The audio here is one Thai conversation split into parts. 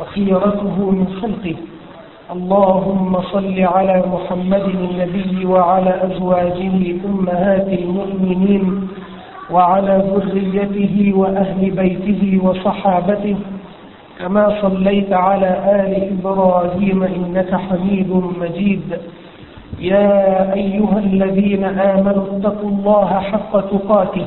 وخيرته من خلقه. اللهم صل على محمد النبي وعلى أزواجه أمهات المؤمنين وعلى ذريته وأهل بيته وصحابته. كما صليت على آل إبراهيم إنك حميد مجيد. يا أيها الذين آمنوا اتقوا الله حق تقاته.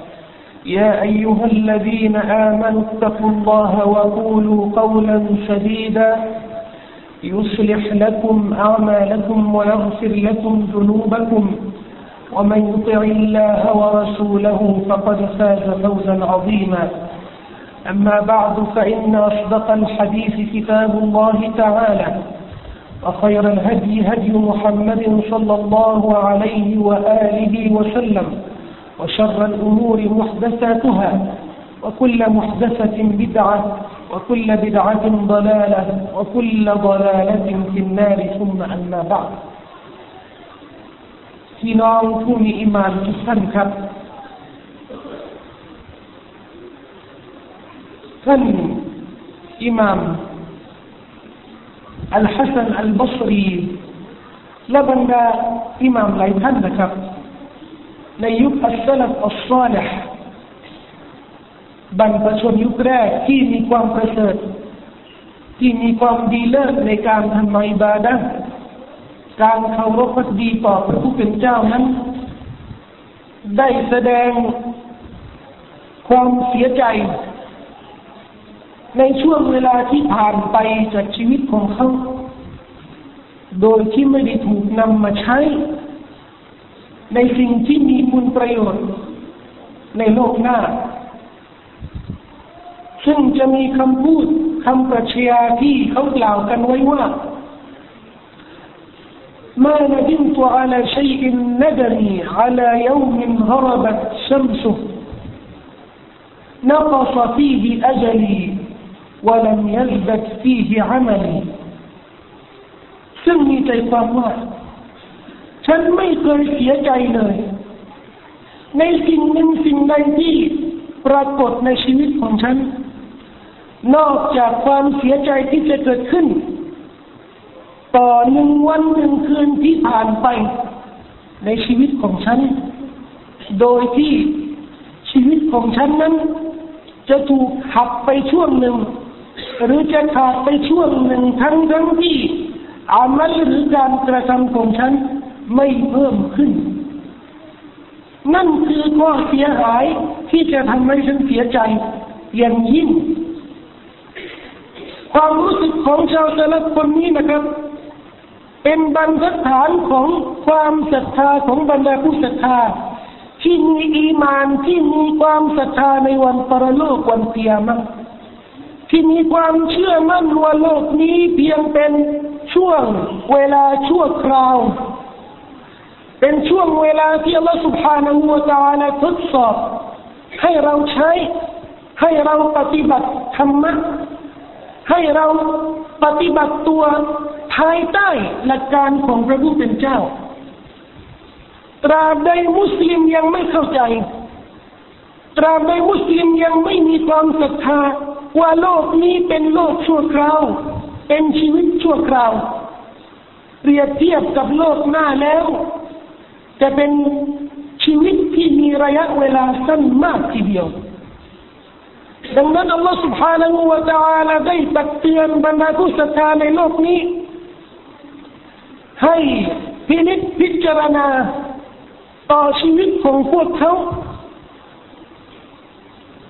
يا أيها الذين آمنوا اتقوا الله وقولوا قولا سديدا. يصلح لكم أعمالكم ويغفر لكم ذنوبكم. ومن يطع الله ورسوله فقد فاز فوزا عظيما. أما بعد فإن أصدق الحديث كتاب الله تعالى وخير الهدي هدي محمد صلى الله عليه وآله وسلم. وشر الأمور محدثاتها وكل محدثة بدعة وكل بدعة ضلالة وكل ضلالة في النار ثم أما بعد พี่น้องผู้มีอิมานทุกท่านครับ ท่านอิหม่ามอัลฮัสซันอัลบัสรีและบรรดาอิหม่ามหลายท่านนะครับ ในยุคอัสลัฟอัลซาลห์บรรพชนยุคแรกที่มีความประเสริฐ ที่มีความดีเลิศในการทำอิบาดะการเคารพพักดีต่อพระผู้เป็นเจ้านั้น ได้แสดงความเสียใจ ในช่วงเวลาที่ผ่านไปจากชีวิตของเขา โดยที่ไม่ได้ถูกนำมาใช้ ในสิ่งที่มีคุณประโยชน์ ในโลกหน้า ซึ่งจะมีคำพูดคำปรัชญาที่เขากล่าวกันไว้ว่า ما ندمت على شيء ندمي على يوم غربت شمسه نقص فيه أجلي ولم يزدد فيه عملي ซึ่งมีใจความว่า ฉันไม่เคยเสียใจเลย ในสิ่งหนึ่งสิ่งใดที่ปรากฏในชีวิตของฉัน นอกจากความเสียใจที่จะเกิดขึ้น ต่อหนึ่งวันหนึ่งคืนที่ผ่านไป ในชีวิตของฉัน โดยที่ชีวิตของฉันนั้น จะถูกขับไปช่วงหนึ่ง หรือจะขาดไปช่วงหนึ่งทั้งทั้งที่อามัลหรือการกระทำของฉัน ไม่เพิ่มขึ้น นั่นคือข้อเสียหายที่จะทำให้ฉันเสียใจอย่างยิ่ง ความรู้สึกของชาวแต่ละคนนี้นะครับ เป็นบรรทัดฐานของความศรัทธาของบรรดาผู้ศรัทธาที่มีอีมานที่มีความศรัทธาในวันปรโลกวันเกียรติที่มีความเชื่อมั่นว่าโลกนี้เพียงเป็นช่วงเวลาชั่วคราว เป็นช่วงเวลาที่อัลลอฮฺสุบฮานาอูตาลาทดสอบ ให้เราใช้ ให้เราปฏิบัติธรรมะให้เราปฏิบัติตัวภายใต้หลักการของพระผู้เป็นเจ้า ตราบใดมุสลิมยังไม่เข้าใจ ตราบใดมุสลิมยังไม่มีความศรัทธาว่าโลกนี้เป็นโลกชั่วคราว เป็นชีวิตชั่วคราว เปรียบเทียบกับโลกหน้าแล้ว จะเป็นชีวิตที่มีระยะเวลาสั้นมากทีเดียว ดังนั้นอัลลอฮฺ سبحانه และ تعالى ได้ตักเตือนบรรดาผู้ศรัทธาในโลกนี้ ให้พินิจพิจารณาต่อชีวิตของพวกเขา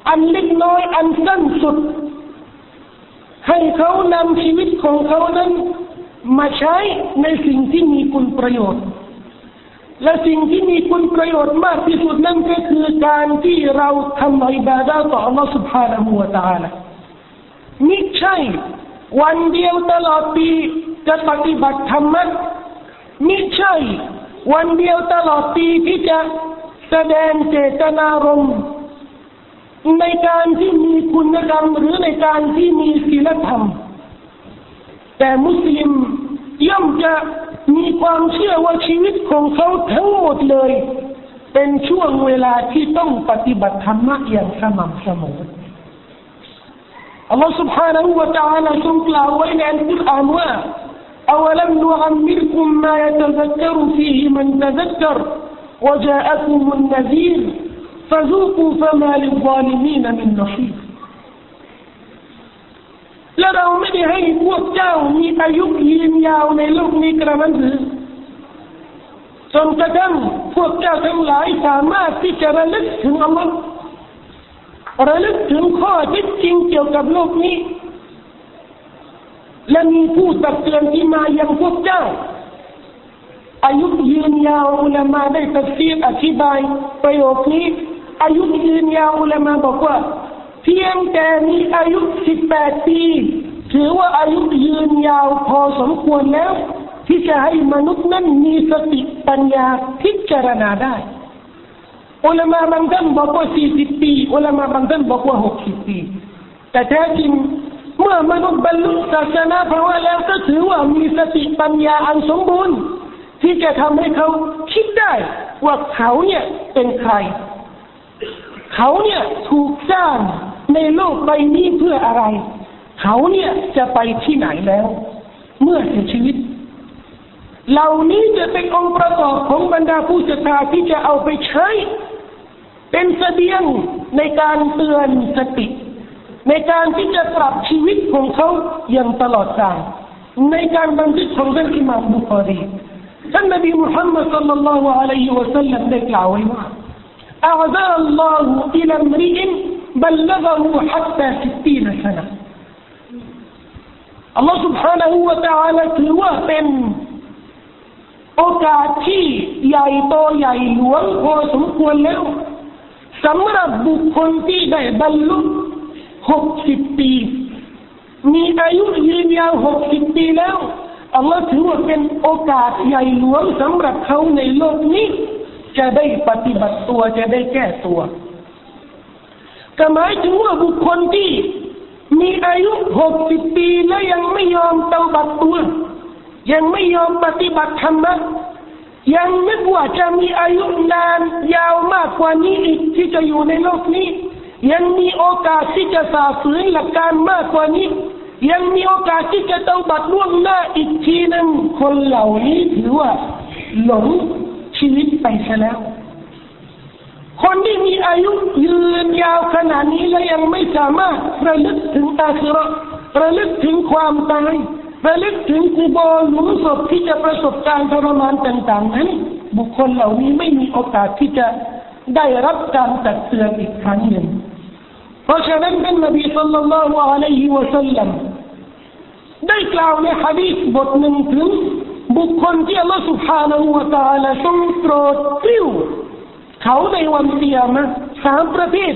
อันเล็กน้อยอันสั้นสุด ให้เขานำชีวิตของเขานั้นมาใช้ในสิ่งที่มีคุณประโยชน์ และสิ่งที่มีคุณประโยชน์มากที่สุดนั่นก็คือการที่เราทำอิบาดาต่อ Allah سبحانه และ تعالى มิใช่ วันเดียวตลอดปีจะปฏิบัติธรรมะมิใช่ วันเดียวตลอดปีที่จะแสดงเจตนารมณ์ในการที่มีคุณธรรมหรือในการที่มีศีลธรรม แต่มุสลิม ย่อมจะมีความเชื่อว่าชีวิตของเขาทั้งหมดเลย เป็นช่วงเวลาที่ต้องปฏิบัติธรรมะอย่างสม่ำเสมออัลลอฮฺ سبحانه และ تعالى ทรงกล่าวไว้ในอัลกุรอานว่า أولم نعمركم ما يتذكر فيه من تذكر وجاءكم النذير فذوقوا فما للظالمين من نصير และ เราไม่ได้ให้พวกเจ้ามีอายุยืนยาวในโลกนี้กระนั้นหรือจนกระทั่งพวกเจ้าทั้งหลายสามารถที่จะระลึกถึงอัลลอฮ์ระลึกถึงข้อเท็จจริงเกี่ยวกับโลกนี้ และมีผู้ตักเตือนที่มายังพวกเจ้า อายุยืนยาวอุลามาได้ตัดสินอธิบายประโยคนี้อายุยืนยาวอุลามาบอกว่า เพียงแต่มีอายุสิบแปดปี ถือว่าอายุยืนยาวพอสมควรแล้ว ที่จะให้มนุษย์นั้นมีสติปัญญาพิจารณาได้อุลามาบางท่านบอกว่าสี่สิบปีอุลามาบางท่านบอกว่าหกสิบปี แต่แท้จริงเมื่อมนุษย์บรรลุศาสนาภาวะแล้วก็ถือว่ามีสติปัญญาอันสมบูรณ์ ที่จะทำให้เขาคิดได้ว่าเขาเนี่ยเป็นใคร เขาเนี่ยถูกสร้าง ในโลกใบนี้เพื่ออะไร เขาเนี่ยจะไปที่ไหนแล้ว เมื่อเสียชีวิต เหล่านี้จะเป็นองค์ประกอบของบรรดาผู้ศรัทธาที่จะเอาไปใช้ เป็นเสบียงในการเตือนสติ ในการที่จะปรับชีวิตของเขาอย่างตลอดกาลในการบันทึกของท่านอิมามบุคอรีท่านนบีมุฮัมมัดสัลลัลลอฮุอะลัยฮิวะสัลลัมได้กล่าวไว้ว่า أعزى الله إلى امرئ بلغه حتى ستين سنة อัลลอฮฺ سبحانه และ تعالى ถือว่าเป็นโอกาสที่ใหญ่โตใหญ่หลวงพอสมควรแล้วสำหรับบุคคลที่ได้บรรลุหกสิบปี มีอายุยืนยาวหกสิบปีแล้วอัลลอฮฺถือว่าเป็นโอกาสใหญ่หลวงสำหรับเขาในโลกนี้ จะได้ปฏิบัติตัวจะได้แก้ตัว ก็หมายถึงว่าบุคคลที่มีอายุหกสิบปีและยังไม่ยอมเตาบัตตัว ยังไม่ยอมปฏิบัติธรรมะยังนึกว่าจะมีอายุนานยาวมากกว่านี้อีกที่จะอยู่ในโลกนี้ ยังมีโอกาสที่จะสาฝืนหลักการมากกว่านี้ ยังมีโอกาสที่จะต้องบัดล่วงหน้าอีกทีนึงคนเหล่านี้ถือว่า หลงชีวิตไปซะแล้ว คนที่มีอายุยืนยาวขนาดนี้และยังไม่สามารถระลึกถึงอาคิเระระลึกถึงความตายระลึกถึงกูโบหลุมศพที่จะประสบการทรมานต่างๆนั้น บุคคลเหล่านี้ไม่มีโอกาสที่จะได้รับการตัดเตือนอีกครั้งหนึ่ง เพราะฉะนั้นท่านนบีสัลลัลลอฮุอะลัยฮิวะสัลลัมได้กล่าวในฮะดีษบทหนึ่งถึงบุคคลที่อัลลอฮฺสุบฮานาหูวะตาลาทรงโปรดกลิ้ว เขาในวันเตียมะสามประเภท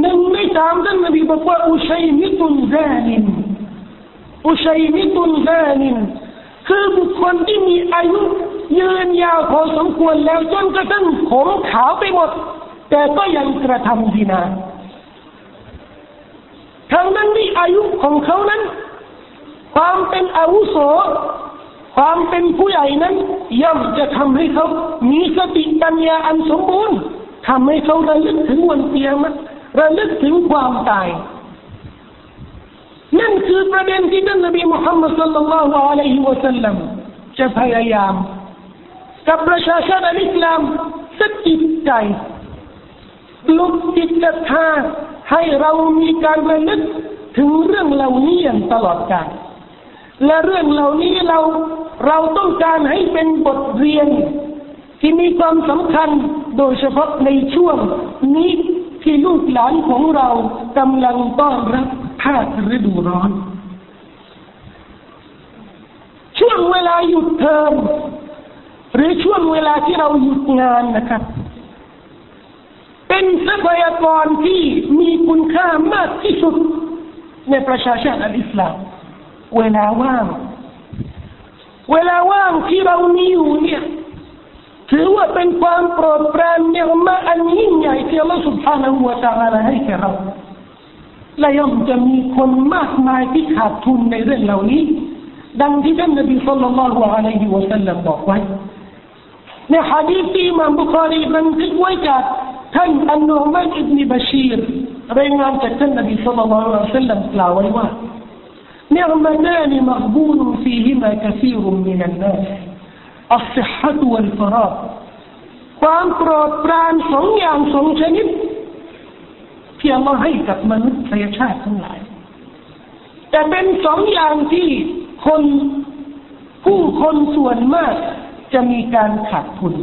หนึ่งในสามท่านนบีบอกว่าอุชัยมิตุนแซนินอุชัยมิตุนแซนินคือบุคคลที่มีอายุยืนยาวพอสมควรแล้วจนกระทั่งผมขาวไปหมด แต่ก็ยังกระทำดีนาทั้งนั้นที่อายุของเขานั้น ความเป็นอาวุโส ความเป็นผู้ใหญ่นั้น ย่อมจะทำให้เขามีสติปัญญาอันสมบูรณ์ทำให้เขาระลึกถึงวันเตียมระลึกถึงความตาย นั่นคือประเด็นที่ท่านนบีมุฮัมมัดสัลลัลลอฮุอะลัยฮิวะสัลลัมจะพยายาม กับประชาชนอิสลามสักจิตใจลุกจิตศรัทธาให้เรามีการระลึกถึงเรื่องเหล่านี้อย่างตลอดกาล และเรื่องเหล่านี้เราเราต้องการให้เป็นบทเรียน ที่มีความสำคัญโดยเฉพาะในช่วงนี้ที่ลูกหลานของเรากำลังต้อนรับภาคฤดูร้อน ช่วงเวลาหยุดเทอมหรือช่วงเวลาที่เราหยุดงานนะครับ เป็นทรัพยากรที่มีคุณค่ามากที่สุดในประชาชาติอัลอิสลาม เวลาว่าง เวลาว่างที่เรามีอยู่เนี่ยถือว่าเป็นความโปรดปรานเนี่ยมาอันยิ่งใหญ่ที่อัลลอฮฺ سبحانه และ تعالى ให้แก่เราและย่อมจะมีคนมากมายที่ขาดทุนในเรื่องเหล่านี้ ดังที่ท่านนบีสุลต่านละฮ์อะลัยฮิวะสัลลัมบอกไว้ในฮะดีษที่มัมบุคารีบันทึกไว้จากท่านอันนุมานอิบนบาชีรรายงานจากท่านนบีสุลต่านละฮ์สัลลัมกล่าวไว้ว่า نعمتان مغبون فيهما كثير من الناس الصحة والفراغ ความโปรดปรานสองอย่างสองชนิดที่อัลลอฮ์ให้กับมนุษยชาติทั้งหลาย แต่เป็นสองอย่างที่คนผู้คนส่วนมากจะมีการขาดทุน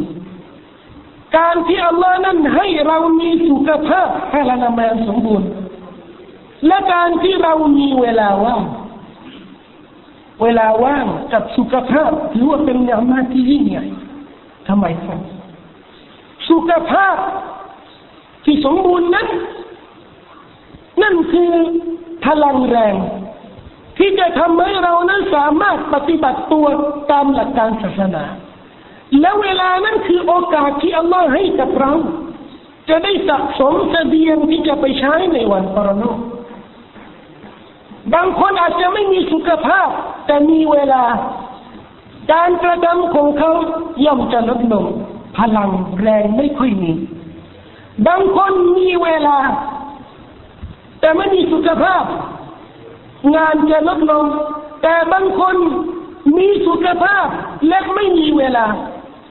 การที่อัลลอฮ์นั้นให้เรามีสุขภาพแพลนามัยสมบูรณ์ และการที่เรามีเวลาว่าง เวลาว่างกับสุขภาพถือว่าเป็นยามาที่ยิ่งใหญ่ทำไมครับสุขภาพที่สมบูรณ์นั้น นั่นคือพลังแรง ที่จะทำให้เรานั้นสามารถปฏิบัติตัวตามหลักการศาสนา และเวลานั้นคือโอกาสที่อัลลอฮ์ให้กับเรา จะได้สะสมเสบียงที่จะไปใช้ในวันปรโลก บางคนอาจจะไม่มีสุขภาพ แต่มีเวลา การกระทำของเขาย่อมจะลดลงพลังแรงไม่ค่อยมีบางคนมีเวลา แต่ไม่มีสุขภาพ งานจะลดลง แต่บางคนมีสุขภาพและไม่มีเวลา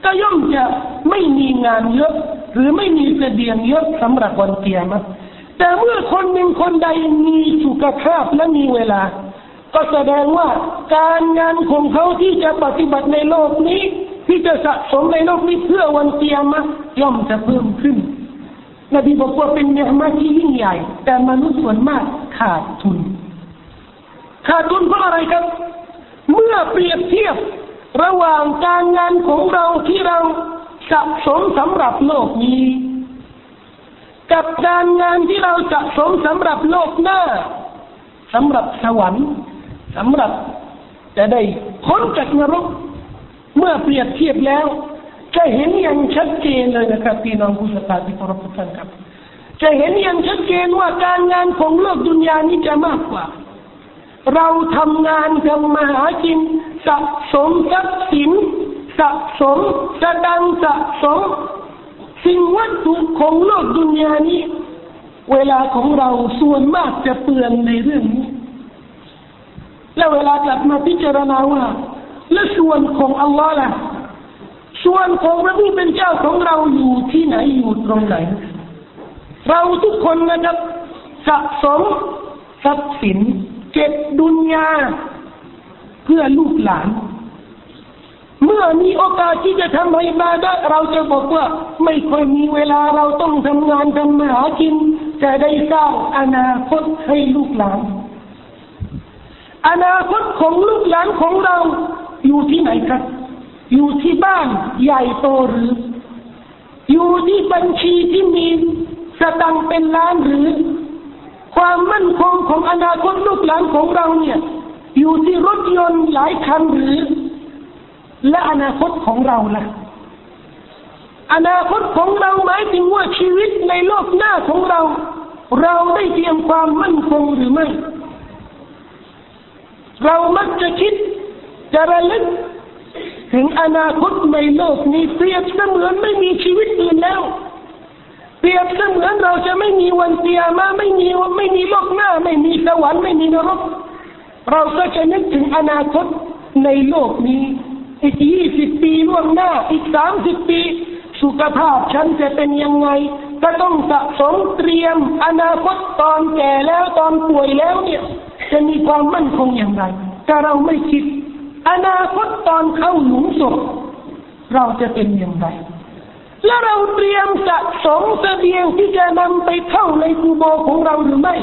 ก็ย่อมจะไม่มีงานเยอะ หรือไม่มีเสบียงเยอะสำหรับวันเกียรติ แต่เมื่อคนหนึ่งคนใดมีสุขภาพและมีเวลา ก็แสดงว่าการงานของเขาที่จะปฏิบัติในโลกนี้ ที่จะสะสมในโลกนี้เพื่อวันเตียมะย่อมจะเพิ่มขึ้นนบีบอกว่าเป็นเนื้อมาที่ยิ่งใหญ่ แต่มนุษย์ส่วนมากขาดทุน ขาดทุนเพราะอะไรครับ เมื่อเปรียบเทียบระหว่างการงานของเราที่เราสะสมสำหรับโลกนี้ กับการงานที่เราสะสมสำหรับโลกหน้าสำหรับสวรรค์สำหรับจะได้พ้นจากนรก เมื่อเปรียบเทียบแล้ว จะเห็นอย่างชัดเจนเลยนะครับพี่น้องผู้ศรัทธาที่เคารพทุกท่านครับ จะเห็นอย่างชัดเจนว่าการงานของโลกดุนยานี้จะมากกว่า เราทำงานทำมาหากินสะสมทรัพย์สินสะสมสดังสะสม สิ่งวัตถุของโลกดุนยานี้ เวลาของเราส่วนมากจะเปลืองในเรื่องนี้ แล้วเวลากลับมาพิจารณาว่า และส่วนของอัลลอฮ์ล่ะ ส่วนของพระผู้เป็นเจ้าของเราอยู่ที่ไหนอยู่ตรงไหน เราทุกคนนะครับสะสมทรัพย์สินเก็บดุนยาเพื่อลูกหลาน เมื่อมีโอกาสที่จะทำให้มาได้เราจะบอกว่า ไม่ค่อยมีเวลาเราต้องทำงานทำมาหากิน จะได้สร้างอนาคตให้ลูกหลาน อนาคตของลูกหลานของเราอยู่ที่ไหนครับ อยู่ที่บ้านใหญ่โตหรือ อยู่ที่บัญชีที่มีสตังเป็นล้านหรือ ความมั่นคงของอนาคตลูกหลานของเราเนี่ย อยู่ที่รถยนต์หลายคันหรือ และอนาคตของเราล่ะอนาคตของเราหมายถึงว่าชีวิตในโลกหน้าของเรา เราได้เตรียมความมั่นคงหรือไม่ เรามักจะคิดจะระลึกถึงอนาคตในโลกนี้เปรียบเสมือนไม่มีชีวิตอื่นแล้ว เปรียบเสมือนเราจะไม่มีวันเตียมาไม่มีไม่มีโลกหน้า ไม่มีสวรรค์ไม่มีนรก เราก็จะนึกถึงอนาคตในโลกนี้ อีกยี่สิบปีล่วงหน้า อีกสามสิบปี สุขภาพฉันจะเป็นยังไง ก็ต้องสะสมเตรียม อนาคตตอนแก่แล้วตอนป่วยแล้วเนี่ย จะมีความมั่นคงอย่างไรแต่เราไม่คิด อนาคตตอนเข้าหลุมศพเราจะเป็นอย่างไรและเราเตรียมสะสมเสบียงที่จะนำไปเข้าในกูโบของเราหรือไม่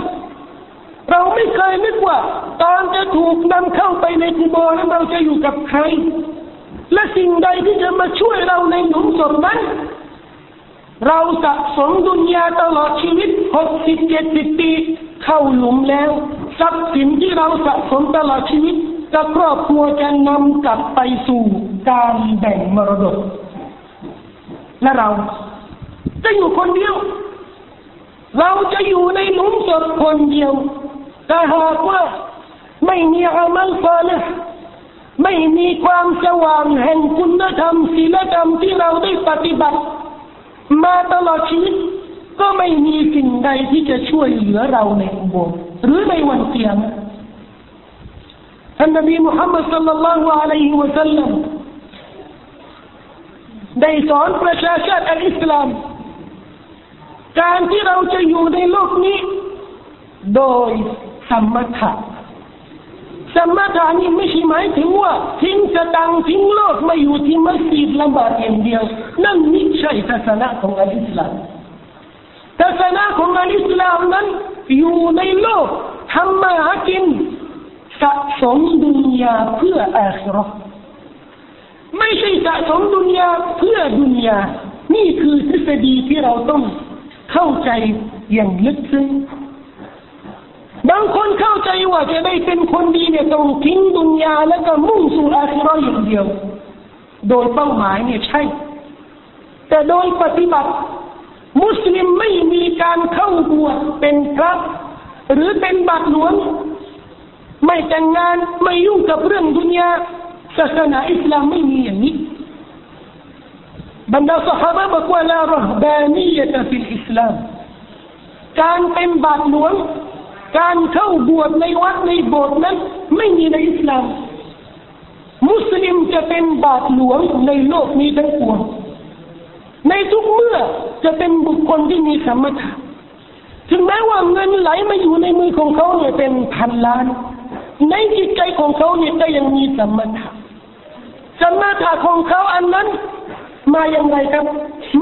เราไม่เคยนึกว่า ตอนจะถูกนำเข้าไปในกูโบแล้วเราจะอยู่กับใคร และสิ่งใดที่จะมาช่วยเราในหลุมศพนั้น เราสะสมดุนยาตลอดชีวิตหกสิบเจ็ดสิบปีเข้าหลุมแล้วทรัพย์สินที่เราสะสมตลอดชีวิตจะครอบครัวจะนำกลับไปสู่การแบ่งมรดก และเราจะอยู่คนเดียว เราจะอยู่ในหลุมศพคนเดียวแต่หากว่าไม่มีอามัลฟานะ ไม่มีความสว่างแห่งคุณธรรมศีลธรรมที่เราได้ปฏิบัติ มาตลอดชีวิตก็ไม่มีสิ่งใดที่จะช่วยเหลือเราในอุโบสถหรือในวันเกียรติท่านนบีมุฮัมมัดสัลลัลลอฮุอะลัยฮิวะสัลลัมได้สอนประชาชาติอัลอิสลาม การที่เราจะอยู่ในโลกนี้ โดยสมถะ สมถะนี่ไม่ใช่หมายถึงว่าทิ้งสตังทิ้งโลกมาอยู่ที่มัสยิดละบาดอย่างเดียวนั่นไม่ใช่ศาสนาของอัลอิสลามศาสนาของอัลอิสลามนั้นอยู่ในโลกทำมาหากินสะสมดุนยาเพื่ออาคราไม่ใช่สะสมดุนยาเพื่อดุนยานี่คือทฤษฎีที่เราต้องเข้าใจอย่างลึกซึ้ง บางคนเข้าใจว่าจะได้เป็นคนดีเนี่ยต้องทิ้งดุนยาแล้วก็มุ่งสู่อาคิรออย่างเดียว โดยเป้าหมายเนี่ยใช่ แต่โดยปฏิบัติ มุสลิมไม่มีการเข้าบวชเป็นพระหรือเป็นบาทหลวง ไม่แต่งงานไม่ยุ่งกับเรื่องดุนยาศาสนาอิสลามไม่มีอย่างนี้บรรดาสหายบอกว่าลารหบานียะฟิลอิสลามการเป็นบาทหลวง การเข้าบวชในวัดในโบสถ์นั้น ไม่มีในอิสลาม มุสลิมจะเป็นบาทหลวงในโลกนี้ทั้งปวงในทุกเมื่อจะเป็นบุคคลที่มีสมถะถึงแม้ว่าเงินไหลมาอยู่ในมือของเขาเนี่ยเป็นพันล้าน ในจิตใจของเขาเนี่ยก็ยังมีสมถะสมถะของเขาอันนั้นมาอย่างไรครับ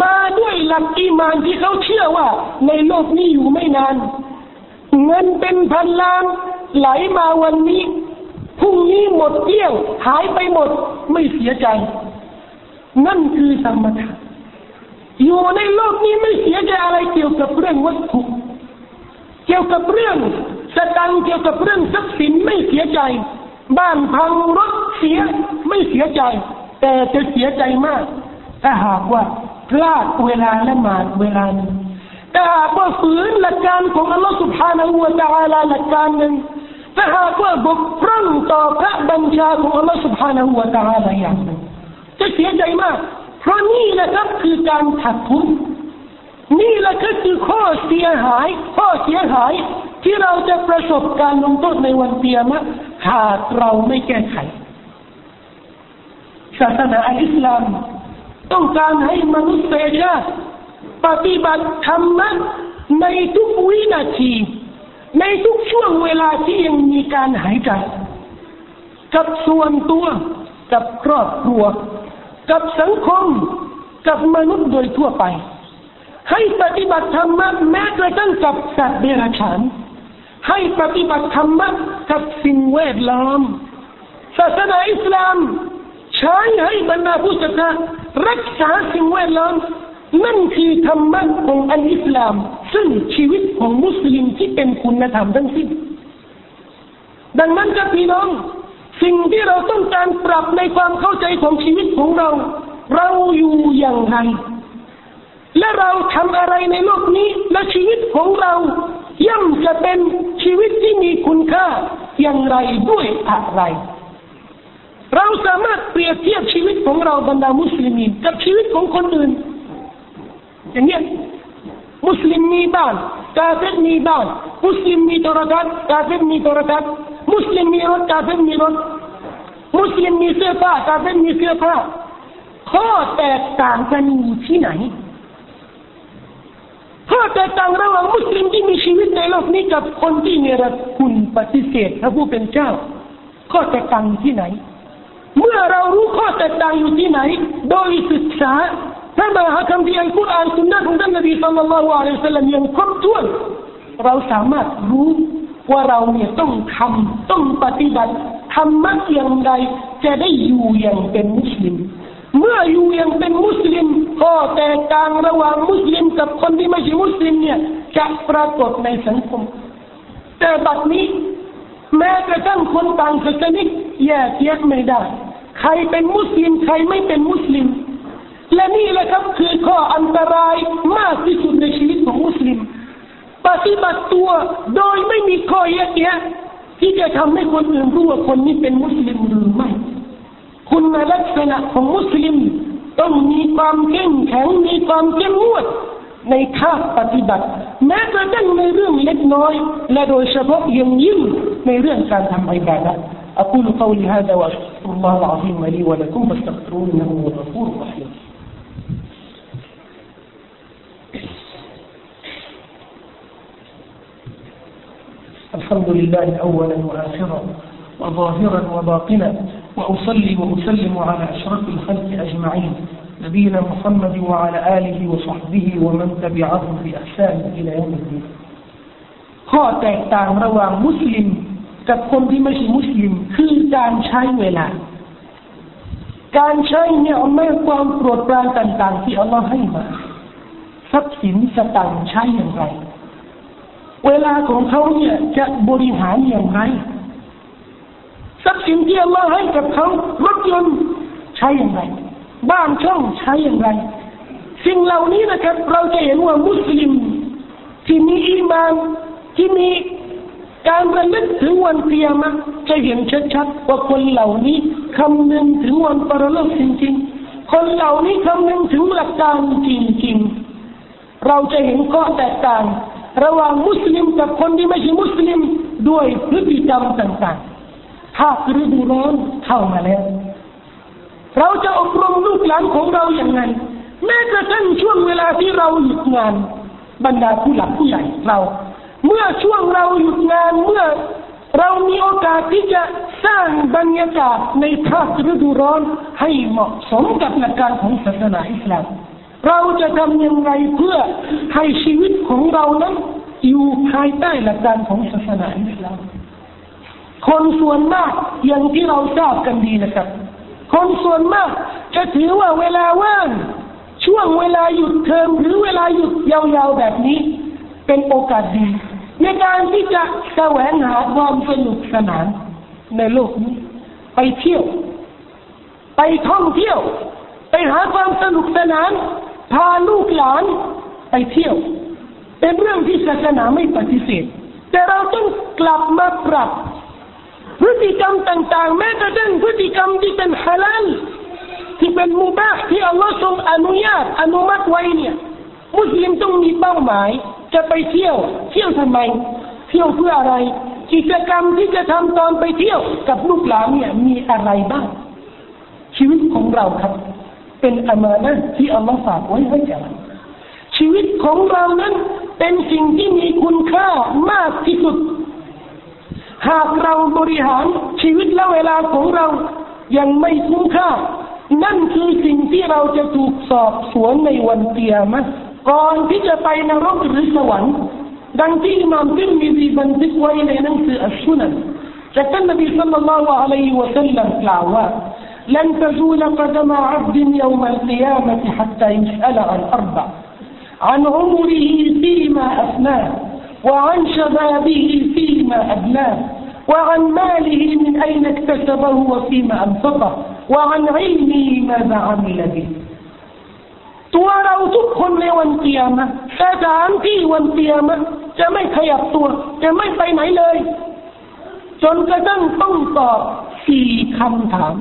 มาด้วยหลักอีมานที่เขาเชื่อว่า ในโลกนี้อยู่ไม่นาน เงินเป็นพันล้านไหลมาวันนี้พรุ่งนี้หมดเกลี้ยง หายไปหมดไม่เสียใจ นั่นคือสมถะอยู่ในโลกนี้ไม่เสียใจอะไรเกี่ยวกับเรื่องวัตถุ เกี่ยวกับเรื่องสตังเกี่ยวกับเรื่องทรัพย์สินไม่เสียใจ บ้านพังรถเสียไม่เสียใจ แต่จะเสียใจมาก ถ้าหากว่าพลาดเวลาละหมาดเวลานึง ถ้าหากว่าฝืนหลักการของอัลลอฮฺ سبحانه และ تعالى หลักการหนึ่งถ้าหากว่าบกพร่องต่อพระบัญชาของอัลลอฮฺ سبحانه และ تعالى อย่างหนึ่งจะเสียใจมาก เพราะนี่แหละครับคือการขัดทุนนี่แหละก็คือข้อเสียหาย ข้อเสียหาย ที่เราจะประสบการลงโทษในวันเตียมะหากเราไม่แก้ไข ศาสนาอิสลามต้องการให้มนุษยชาติ ปฏิบัติธรรมะในทุกวินาที ในทุกช่วงเวลาที่ยังมีการหายใจ กับส่วนตัว กับครอบครัว กับสังคม กับมนุษย์โดยทั่วไป ให้ปฏิบัติธรรมะแม้กระทั่งกับสัตว์เดรัจฉาน ให้ปฏิบัติธรรมะกับสิ่งแวดล้อมศาสนาอิสลาม ใช้ให้บรรดาผู้ศรัทธารักษาสิ่งแวดล้อม นั่นคือธรรมะของอันอิสลาม ซึ่งชีวิตของมุสลิมที่เป็นคุณธรรมทั้งสิ้น ดังนั้นครับพี่น้อง สิ่งที่เราต้องการปรับในความเข้าใจของชีวิตของเรา เราอยู่อย่างไร และเราทำอะไรในโลกนี้ และชีวิตของเราย่อมจะเป็นชีวิตที่มีคุณค่าอย่างไรด้วยอะไร เราสามารถเปรียบเทียบชีวิตของเราบรรดามุสลิมกับชีวิตของคนอื่น อย่างเงี้ยมุสลิมมีบ้านกาเฟรมีบ้านมุสลิมมีโทรทัศน์กาเฟรมีโทรทัศน์มุสลิมมีรถกาเฟรมีรถมุสลิมมีเสื้อผ้ากาเฟรมีเสื้อผ้าข้อแตกต่างกันอยู่ที่ไหนข้อแตกต่างระหว่างมุสลิมที่มีชีวิตในโลกนี้กับคนที่เนรคุณปฏิเสธพระผู้เป็นเจ้า ข้อแตกต่างที่ไหน เมื่อเรารู้ข้อแตกต่างอยู่ที่ไหน โดยศึกษา พระมหาคัมภีร์อัลกุรอานสุนนะของท่านนบีสัลลัลลอฮุอะลัยฮิสลามอย่างครบถ้วนเราสามารถรู้ว่าเราเนี่ยต้องทำต้องปฏิบัติทำมักอย่างไรจะได้อยู่อย่างเป็นมุสลิม เมื่ออยู่อย่างเป็นมุสลิมก็แตกต่างระหว่างมุสลิมกับคนที่ไม่ใช่มุสลิมเนี่ยจะปรากฏในสังคม แต่บัดนี้ แม้กระทั่งคนต่างศาสนาแยกแยะไม่ได้ ใครเป็นมุสลิมใครไม่เป็นมุสลิม และนี่แหละครับคือข้ออันตรายมากที่สุดในชีวิตของมุสลิมปฏิบัติตัวโดยไม่มีข้อแยกแยะที่จะทำให้คนอื่นรู้ว่าคนนี้เป็นมุสลิมหรือไม่ คุณลักษณะของมุสลิม ต้องมีความเข้มแข็งมีความเข้มงวดในข้าปฏิบัติ แม้กระทั่งในเรื่องเล็กน้อย และโดยเฉพาะยิ่งยิ่งในเรื่องการทำอิบาดะ أقول قولي هذا وأستغفر الله العظيم لي ولكم فاستغفروه إنه هو الغفور الرحيم الحمد لله أولا وآخرا وظاهرا وباطنا وأصلي وأسلم على أشرف الخلق أجمعين نبينا محمد وعلى آله وصحبه ومن تبعهم بإحسان إلى يوم الدين ข้อแตกต่างระหว่างมุสลิมกับคนที่ไม่ใช่มุสลิมคือการใช้เวลา การใช้เนี่ยไม่ความโปรดปรานต่างๆที่อัลลอฮ์ให้มาทรัพย์สินสตังใช้อย่างไร เวลาของเขาเนี่ยจะบริหารอย่างไรทรัพย์สินที่อัลลอฮ์ให้กับเขารถยนต์ใช้อย่างไร บ้านช่องใช้อย่างไร สิ่งเหล่านี้นะครับ เราจะเห็นว่ามุสลิม ที่มีอีมานที่มีการระลึกถึงวันเกียรมจะเห็นชัดๆว่าคนเหล่านี้คำนึงถึงวันปรโลกจริงๆ คนเหล่านี้คำนึงถึงหลักการจริงๆ เราจะเห็นข้อแตกต่าง ระหว่างมุสลิมกับคนที่ไม่ใช่มุสลิมด้วยพฤติกรรมต่างๆ ถ้าฤดูร้อนเข้ามาแล้ว เราจะอบรมลูกหลานของเราอย่างไงแม้กระทั่งช่วงเวลาที่เราหยุดงาน บรรดาผู้หลักผู้ใหญ่เรา เมื่อช่วงเราหยุดงานเมื่อเรามีโอกาสที่จะสร้างบรรยากาศในภาคฤดูร้อนให้เหมาะสมกับหลักการของศาสนาอิสลาม เราจะทำยังไงเพื่อให้ชีวิตของเรานั้นอยู่ภายใต้หลักการของศาสนาอิสลามคนส่วนมากอย่างที่เราทราบกันดีนะครับ คนส่วนมากจะถือว่าเวลาว่างช่วงเวลาหยุดเทอมหรือเวลาหยุดยาวๆแบบนี้ เป็นโอกาสดี ในการที่จะแสวงหาความสนุกสนานในโลกนี้ ไปเที่ยว ไปท่องเที่ยว ไปหาความสนุกสนาน พาลูกหลานไปเที่ยว เป็นเรื่องที่ศาสนาไม่ปฏิเสธ แต่เราต้องกลับมาปรับ พฤติกรรมต่างๆ แม้กระทั่งพฤติกรรมที่เป็นฮาลาลที่เป็นมุบาที่อัลลอฮ์ทรงอนุญาตอนุมัติไว้เนี่ยมุสลิมต้องมีเป้าหมาย จะไปเที่ยว เที่ยวทำไม เที่ยวเพื่ออะไร กิจกรรมที่จะทำตอนไปเที่ยวกับลูกหลานเนี่ยมีอะไรบ้าง ชีวิตของเราครับ เป็นอามานะที่อัลลอฮ์ฝากไว้ให้แก่เราชีวิตของเรานั้นเป็นสิ่งที่มีคุณค่ามากที่สุด หากเราบริหารชีวิตและเวลาของเรายังไม่คุ้มค่า นั่นคือสิ่งที่เราจะถูกสอบสวนในวันเตียมะก่อนที่จะไปนรกหรือสวรรค์ดังที่มามติมมีดีบันทึกไว้ในหนังสืออัชชุนันจากท่านนบีสัลลัลลอฮุอะลัยฮิวะสัลลัมกล่าวว่า لن تزول قدم عبد يوم القيامة حتى يسأل عن أربع عن عمره فيما أفناه وعن شبابه فيما أبلاه وعن ماله من أين اكتسبه وفيما أنفقه وعن علمه ماذا عمل به ตัวเราทุกคนในวันเกียรมะสถานที่วันเกียรมะจะไม่ขยับตัวจะไม่ไปไหนเลย จนกระทั่งต้องตอบสี่คำถาม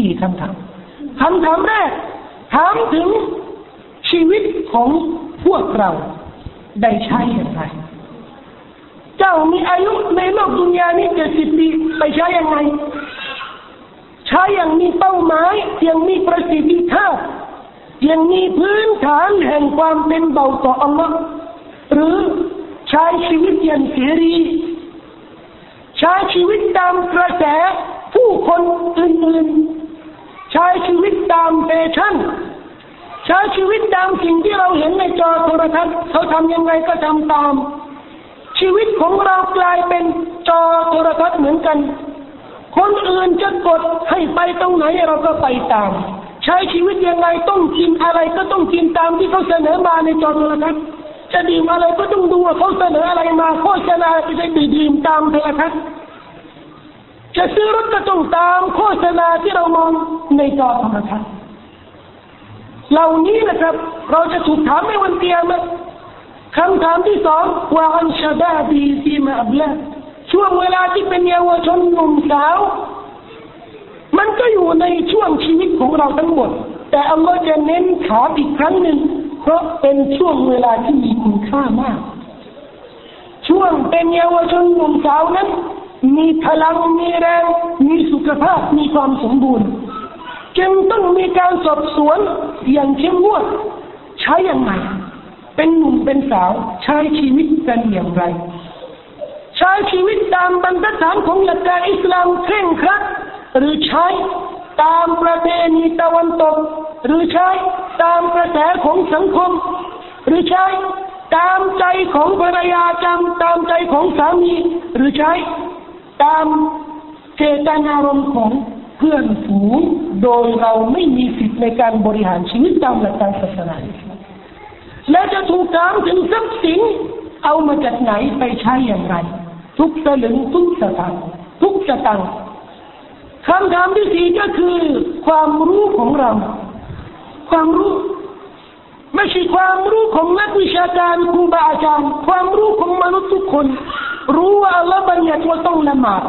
สี่คำถามคำถามแรก ถามถึงชีวิตของพวกเราได้ใช้อย่างไร เจ้ามีอายุในโลกดุนยานี้เจ็ดสิบปีไปใช้ยังไงใช้อย่างมีเป้าหมายยังมีประสิทธิภาพยังมีพื้นฐานแห่งความเป็นเบาต่ออัลลอฮ์หรือใช้ชีวิตอย่างเสรีใช้ชีวิตตามกระแสผู้คนอื่นๆ ใช้ชีวิตตามแฟชั่นใช้ชีวิตตามสิ่งที่เราเห็นในจอโทรทัศน์เขาทำยังไงก็ทำตาม ชีวิตของเรากลายเป็นจอโทรทัศน์เหมือนกัน คนอื่นจะกดให้ไปตรงไหนเราก็ไปตาม ใช้ชีวิตยังไงต้องกินอะไรก็ต้องกินตามที่เขาเสนอมาในจอโทรทัศน์จะดื่มอะไรก็ต้องดูว่าเขาเสนออะไรมาโฆษณาจะได้ดื่มตามโทรทัศน์ จะซื้อรถก็ต้องตามโฆษณาที่เรามองในจอโทรทัศน์เหล่านี้นะครับ เราจะถูกถามในวันเตียมคำถามที่สองว่าอันชาดาบีที่มาอับลาช่วงเวลาที่เป็นเยาวชนหนุ่มสาว มันก็อยู่ในช่วงชีวิตของเราทั้งหมด แต่อัลลอฮ์จะเน้นถามอีกครั้งหนึ่งเพราะเป็นช่วงเวลาที่มีคุณค่ามาก ช่วงเป็นเยาวชนหนุ่มสาวนั้น มีพลังมีแรงมีสุขภาพมีความสมบูรณ์จึงต้องมีการสอบสวนอย่างเข้มงวดใช้อย่างไรเป็นหนุ่มเป็นสาวใช้ชีวิตกันอย่างไร ใช้ชีวิตตามบรรทัดฐานของหลักการอิสลามเคร่งครัดหรือใช้ตามประเพณีตะวันตก หรือใช้ตามกระแสของสังคม หรือใช้ตามใจของภรรยาจำตามใจของสามี หรือใช้ ตามเจตนารมณ์ของเพื่อนฝูงโดยเราไม่มีสิทธิ์ในการบริหารชีวิตตามหลักการศาสนาและจะถูกถามถึงทรัพย์สินเอามาจากไหนไปใช้อย่างไร ทุกสลึงทุกสตางค์ทุกสตางค์คำถามที่สี่ก็คือ ความรู้ของเรา ความรู้ไม่ใช่ความรู้ของนักวิชาการครูบาอาจารย์ ความรู้ของมนุษย์ทุกคน รู้ว่าอัลลอฮ์บัญญัติว่าต้องละหมาด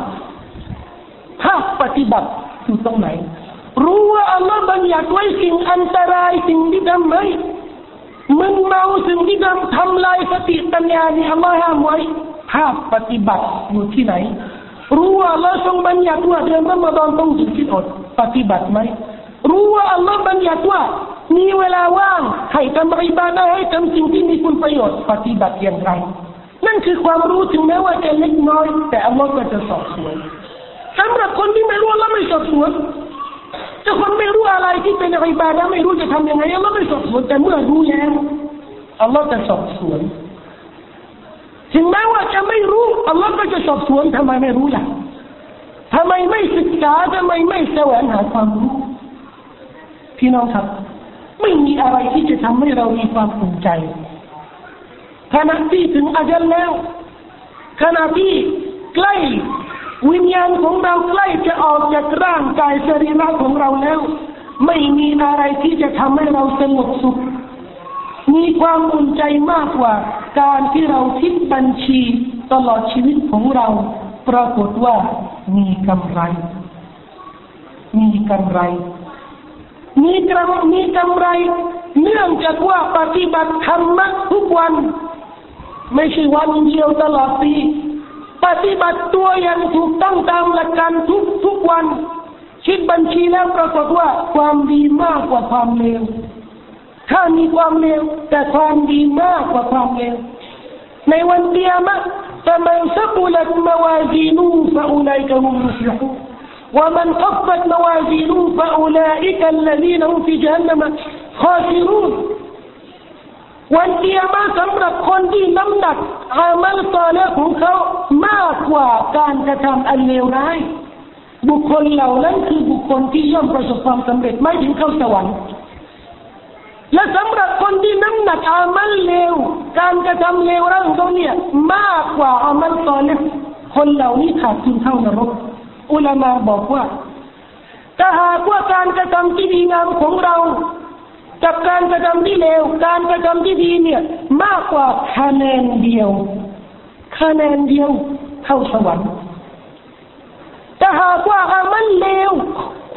ภาปฏิบัติอยู่ตรงไหน รู้ว่าอัลลอฮ์บัญญัติไว้สิ่งอันตรายสิ่งที่ทำไหมมึงเมาสิ่งที่ทำทำลายสติปัญญาที่อัลลอฮ์ห้ามไว้ภาปฏิบัติอยู่ที่ไหน รู้ว่าอัลลอฮ์ทรงบัญญัติว่าเดือนรอมฎอนต้องถือศีลอดปฏิบัติไหมรู้ว่าอัลลอฮ์บัญญัติว่ามีเวลาว่างให้ทำอิบาดะให้ทำสิ่งที่มีคุณประโยชน์ปฏิบัติอย่างไร นั่นคือความรู้ถึงแม้ว่าจะเล็กน้อย แต่อัลลอฮ์ก็จะสอบสวนสำหรับคนที่ไม่รู้แล้วไม่สอบสวนถ้าคนไม่รู้อะไรที่เป็นอิบาดะไม่รู้จะทำยังไงอัลลอฮ์ไม่สอบสวนแต่เมื่อรู้แล้วอัลลอฮ์จะสอบสวนถึงแม้ว่าจะไม่รู้อัลลอฮ์ก็จะสอบสวนทำไมไม่รู้ล่ะทำไมไม่ศึกษาทำไมไม่แสวงหาความรู้พี่น้องครับ ไม่มีอะไรที่จะทำให้เรามีความอุ่นใจ ขณะที่ถึงอาจารย์แล้วขณะที่ใกล้วิญญาณของเราใกล้จะออกจากร่างกายสรีระของเราแล้ว ไม่มีอะไรที่จะทำให้เราสงบสุข มีความอุ่นใจมากกว่า การที่เราคิดบัญชีตลอดชีวิตของเรา ปรากฏว่ามีกำไร มีกำไร มีกำมีกำไร เนื่องจากว่าปฏิบัติธรรมทุกวัน ไม่ใช่วันเดียวตลอดปีปฏิบัติตัวอย่างถูกต้องตามหลักการทุกทุกวัน คิดบัญชีแล้วปรากฏว่าความดีมากกว่าความเลวถ้ามีความเลวแต่ความดีมากกว่าความเลวในวันเดียมะ فمن ثقلت موازينه فأولئك هم المفلحون ومن خفت موازينه فأولئك الذين هم في جهنم خاسرون วันเกียรมาสำหรับคนที่น้ำหนักอามัลตอเลของเขามากกว่าการกระทำอันเลวร้าย บุคคลเหล่านั้นคือบุคคลที่ย่อมประสบความสำเร็จไม่ถึงเข้าสวรรค์และสำหรับคนที่น้ำหนักอามัลเลวการกระทำเลวร้ายของเขาเนี่ยมากกว่าอามัลตอเลคนเหล่านี้ขาดทุนเข้านรกอุลามาบอกว่าถ้าหากว่าการกระทำที่ดีงามของเรา กับการกระทำที่เลวการกระทำที่ดีเนี่ย มากกว่าคะแนนเดียวคะแนนเดียวเข้าสวรรค์แต่หากว่าอามันเลว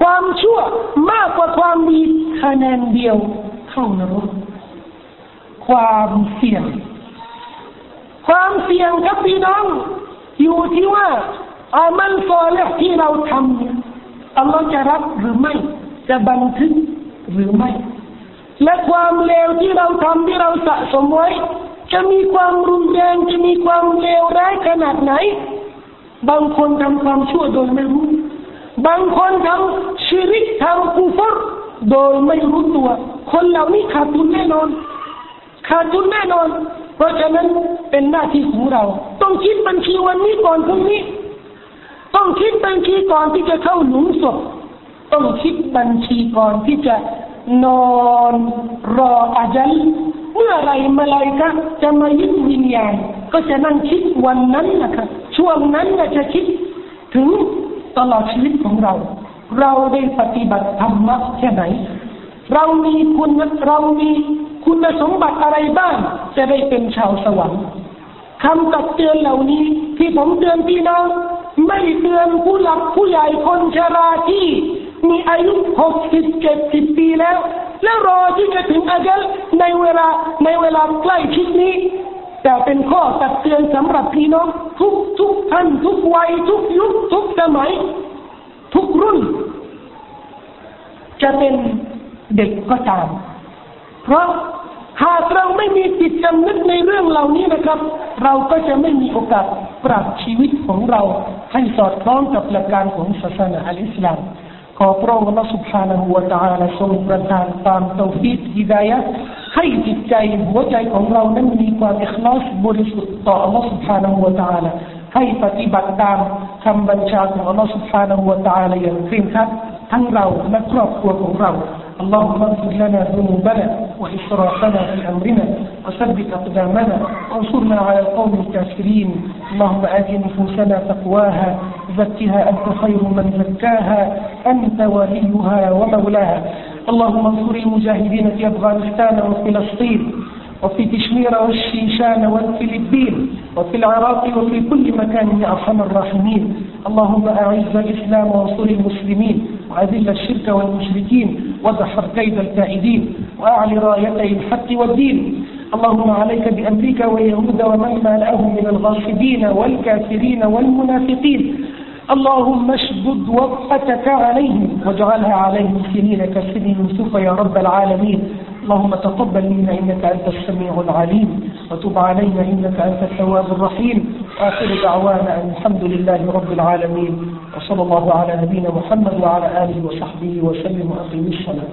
ความชั่วมากกว่าความดีคะแนนเดียวเข้านรกความเสี่ยง ความเสี่ยงครับพี่น้อง อยู่ที่ว่าอามันฟอลที่เราทำอัลลอฮ์จะรับหรือไม่ จะบันทึกหรือไม่ และความเลวที่เราทำที่เราสะสมไว้ จะมีความรุนแรงจะมีความเลวร้ายขนาดไหน บางคนทำความชั่วโดยไม่รู้ บางคนทำชีริกทำกุฟรโดยไม่รู้ตัว คนเหล่านี้ขาดทุนแน่นอน ขาดทุนแน่นอน เพราะฉะนั้นเป็นหน้าที่ของเรา ต้องคิดบัญชีวันนี้ก่อนพรุ่งนี้ ต้องคิดบัญชีก่อนที่จะเข้าหลุมศพ ต้องคิดบัญชีก่อนที่จะ นอนรออาจัลเมื่อไรมาลายกะจะมายึดวิญญาณก็จะนั่งคิดวันนั้นนะครับช่วงนั้นจะคิดถึงตลอดชีวิตของเรา เราได้ปฏิบัติธรรมะแค่ไหน เรามีคุณเรามีคุณสมบัติอะไรบ้าง จะได้เป็นชาวสวรรค์คำตักเตือนเหล่านี้ที่ผมเตือนพี่น้องไม่เตือนผู้หลักผู้ใหญ่คนชราที่ มีอายุหกสิบเจ็ดสิบปีแล้ว แล้วรอที่จะถึงอายุในเวลาในเวลาใกล้ชิดนี้ แต่เป็นข้อตักเตือนสำหรับพี่น้องทุกทุกท่านทุกวัยทุกยุคทุกสมัย ทุกรุ่น จะเป็นเด็กก็ตาม เพราะหากเราไม่มีจิตจำนึกในเรื่องเหล่านี้นะครับ เราก็จะไม่มีโอกาสปรับชีวิตของเราให้สอดคล้องกับหลักการของศาสนาอิสลาม ขอพระองค์ Allah سبحانه และ تعالى ทรงประทานตามตอฟิดฮิดายะให้จิตใจหัวใจของเรานั้นมีความอิคลาสบริสุทธิ์ต่อ Allah سبحانه และ تعالى ให้ปฏิบัติตามคำบัญชาของ Allah سبحانه และ تعالى อย่างเคร่งครัดทั้งเราและครอบครัวของเรา اللهم اغفر لنا ذنوبنا وإسرافنا في أمرنا وثبت أقدامنا وانصرنا على القوم الكافرين. اللهم آت نفوسنا تقواها زكها أنت خير من زكاها أنت وليها ومولاها. اللهم انصر المجاهدين في أفغانستان وفلسطين وفي كشمير والشيشان والفلبين وفي العراق وفي كل مكان يا أرحم الراحمين. اللهم أعز الإسلام وانصر المسلمين. وأذل الشرك والمشركين ودحر كيد الكائدين وأعل رايتي الحق والدين. اللهم عليك بأمريكا ويهود ومن مالأهم من الغاصبين والكافرين والمنافقين. اللهم اشدد وطأتك عليهم واجعلها عليهم سنين كسن يوسف يا رب العالمين. اللهم تقبل منا إنك أنت السميع العليم وتب علينا إنك أنت التواب الرحيم. واخر دعوانا أن الحمد لله رب العالمين وصلى الله على نبينا محمد وعلى آله وصحبه وسلم واقيم الصلاة.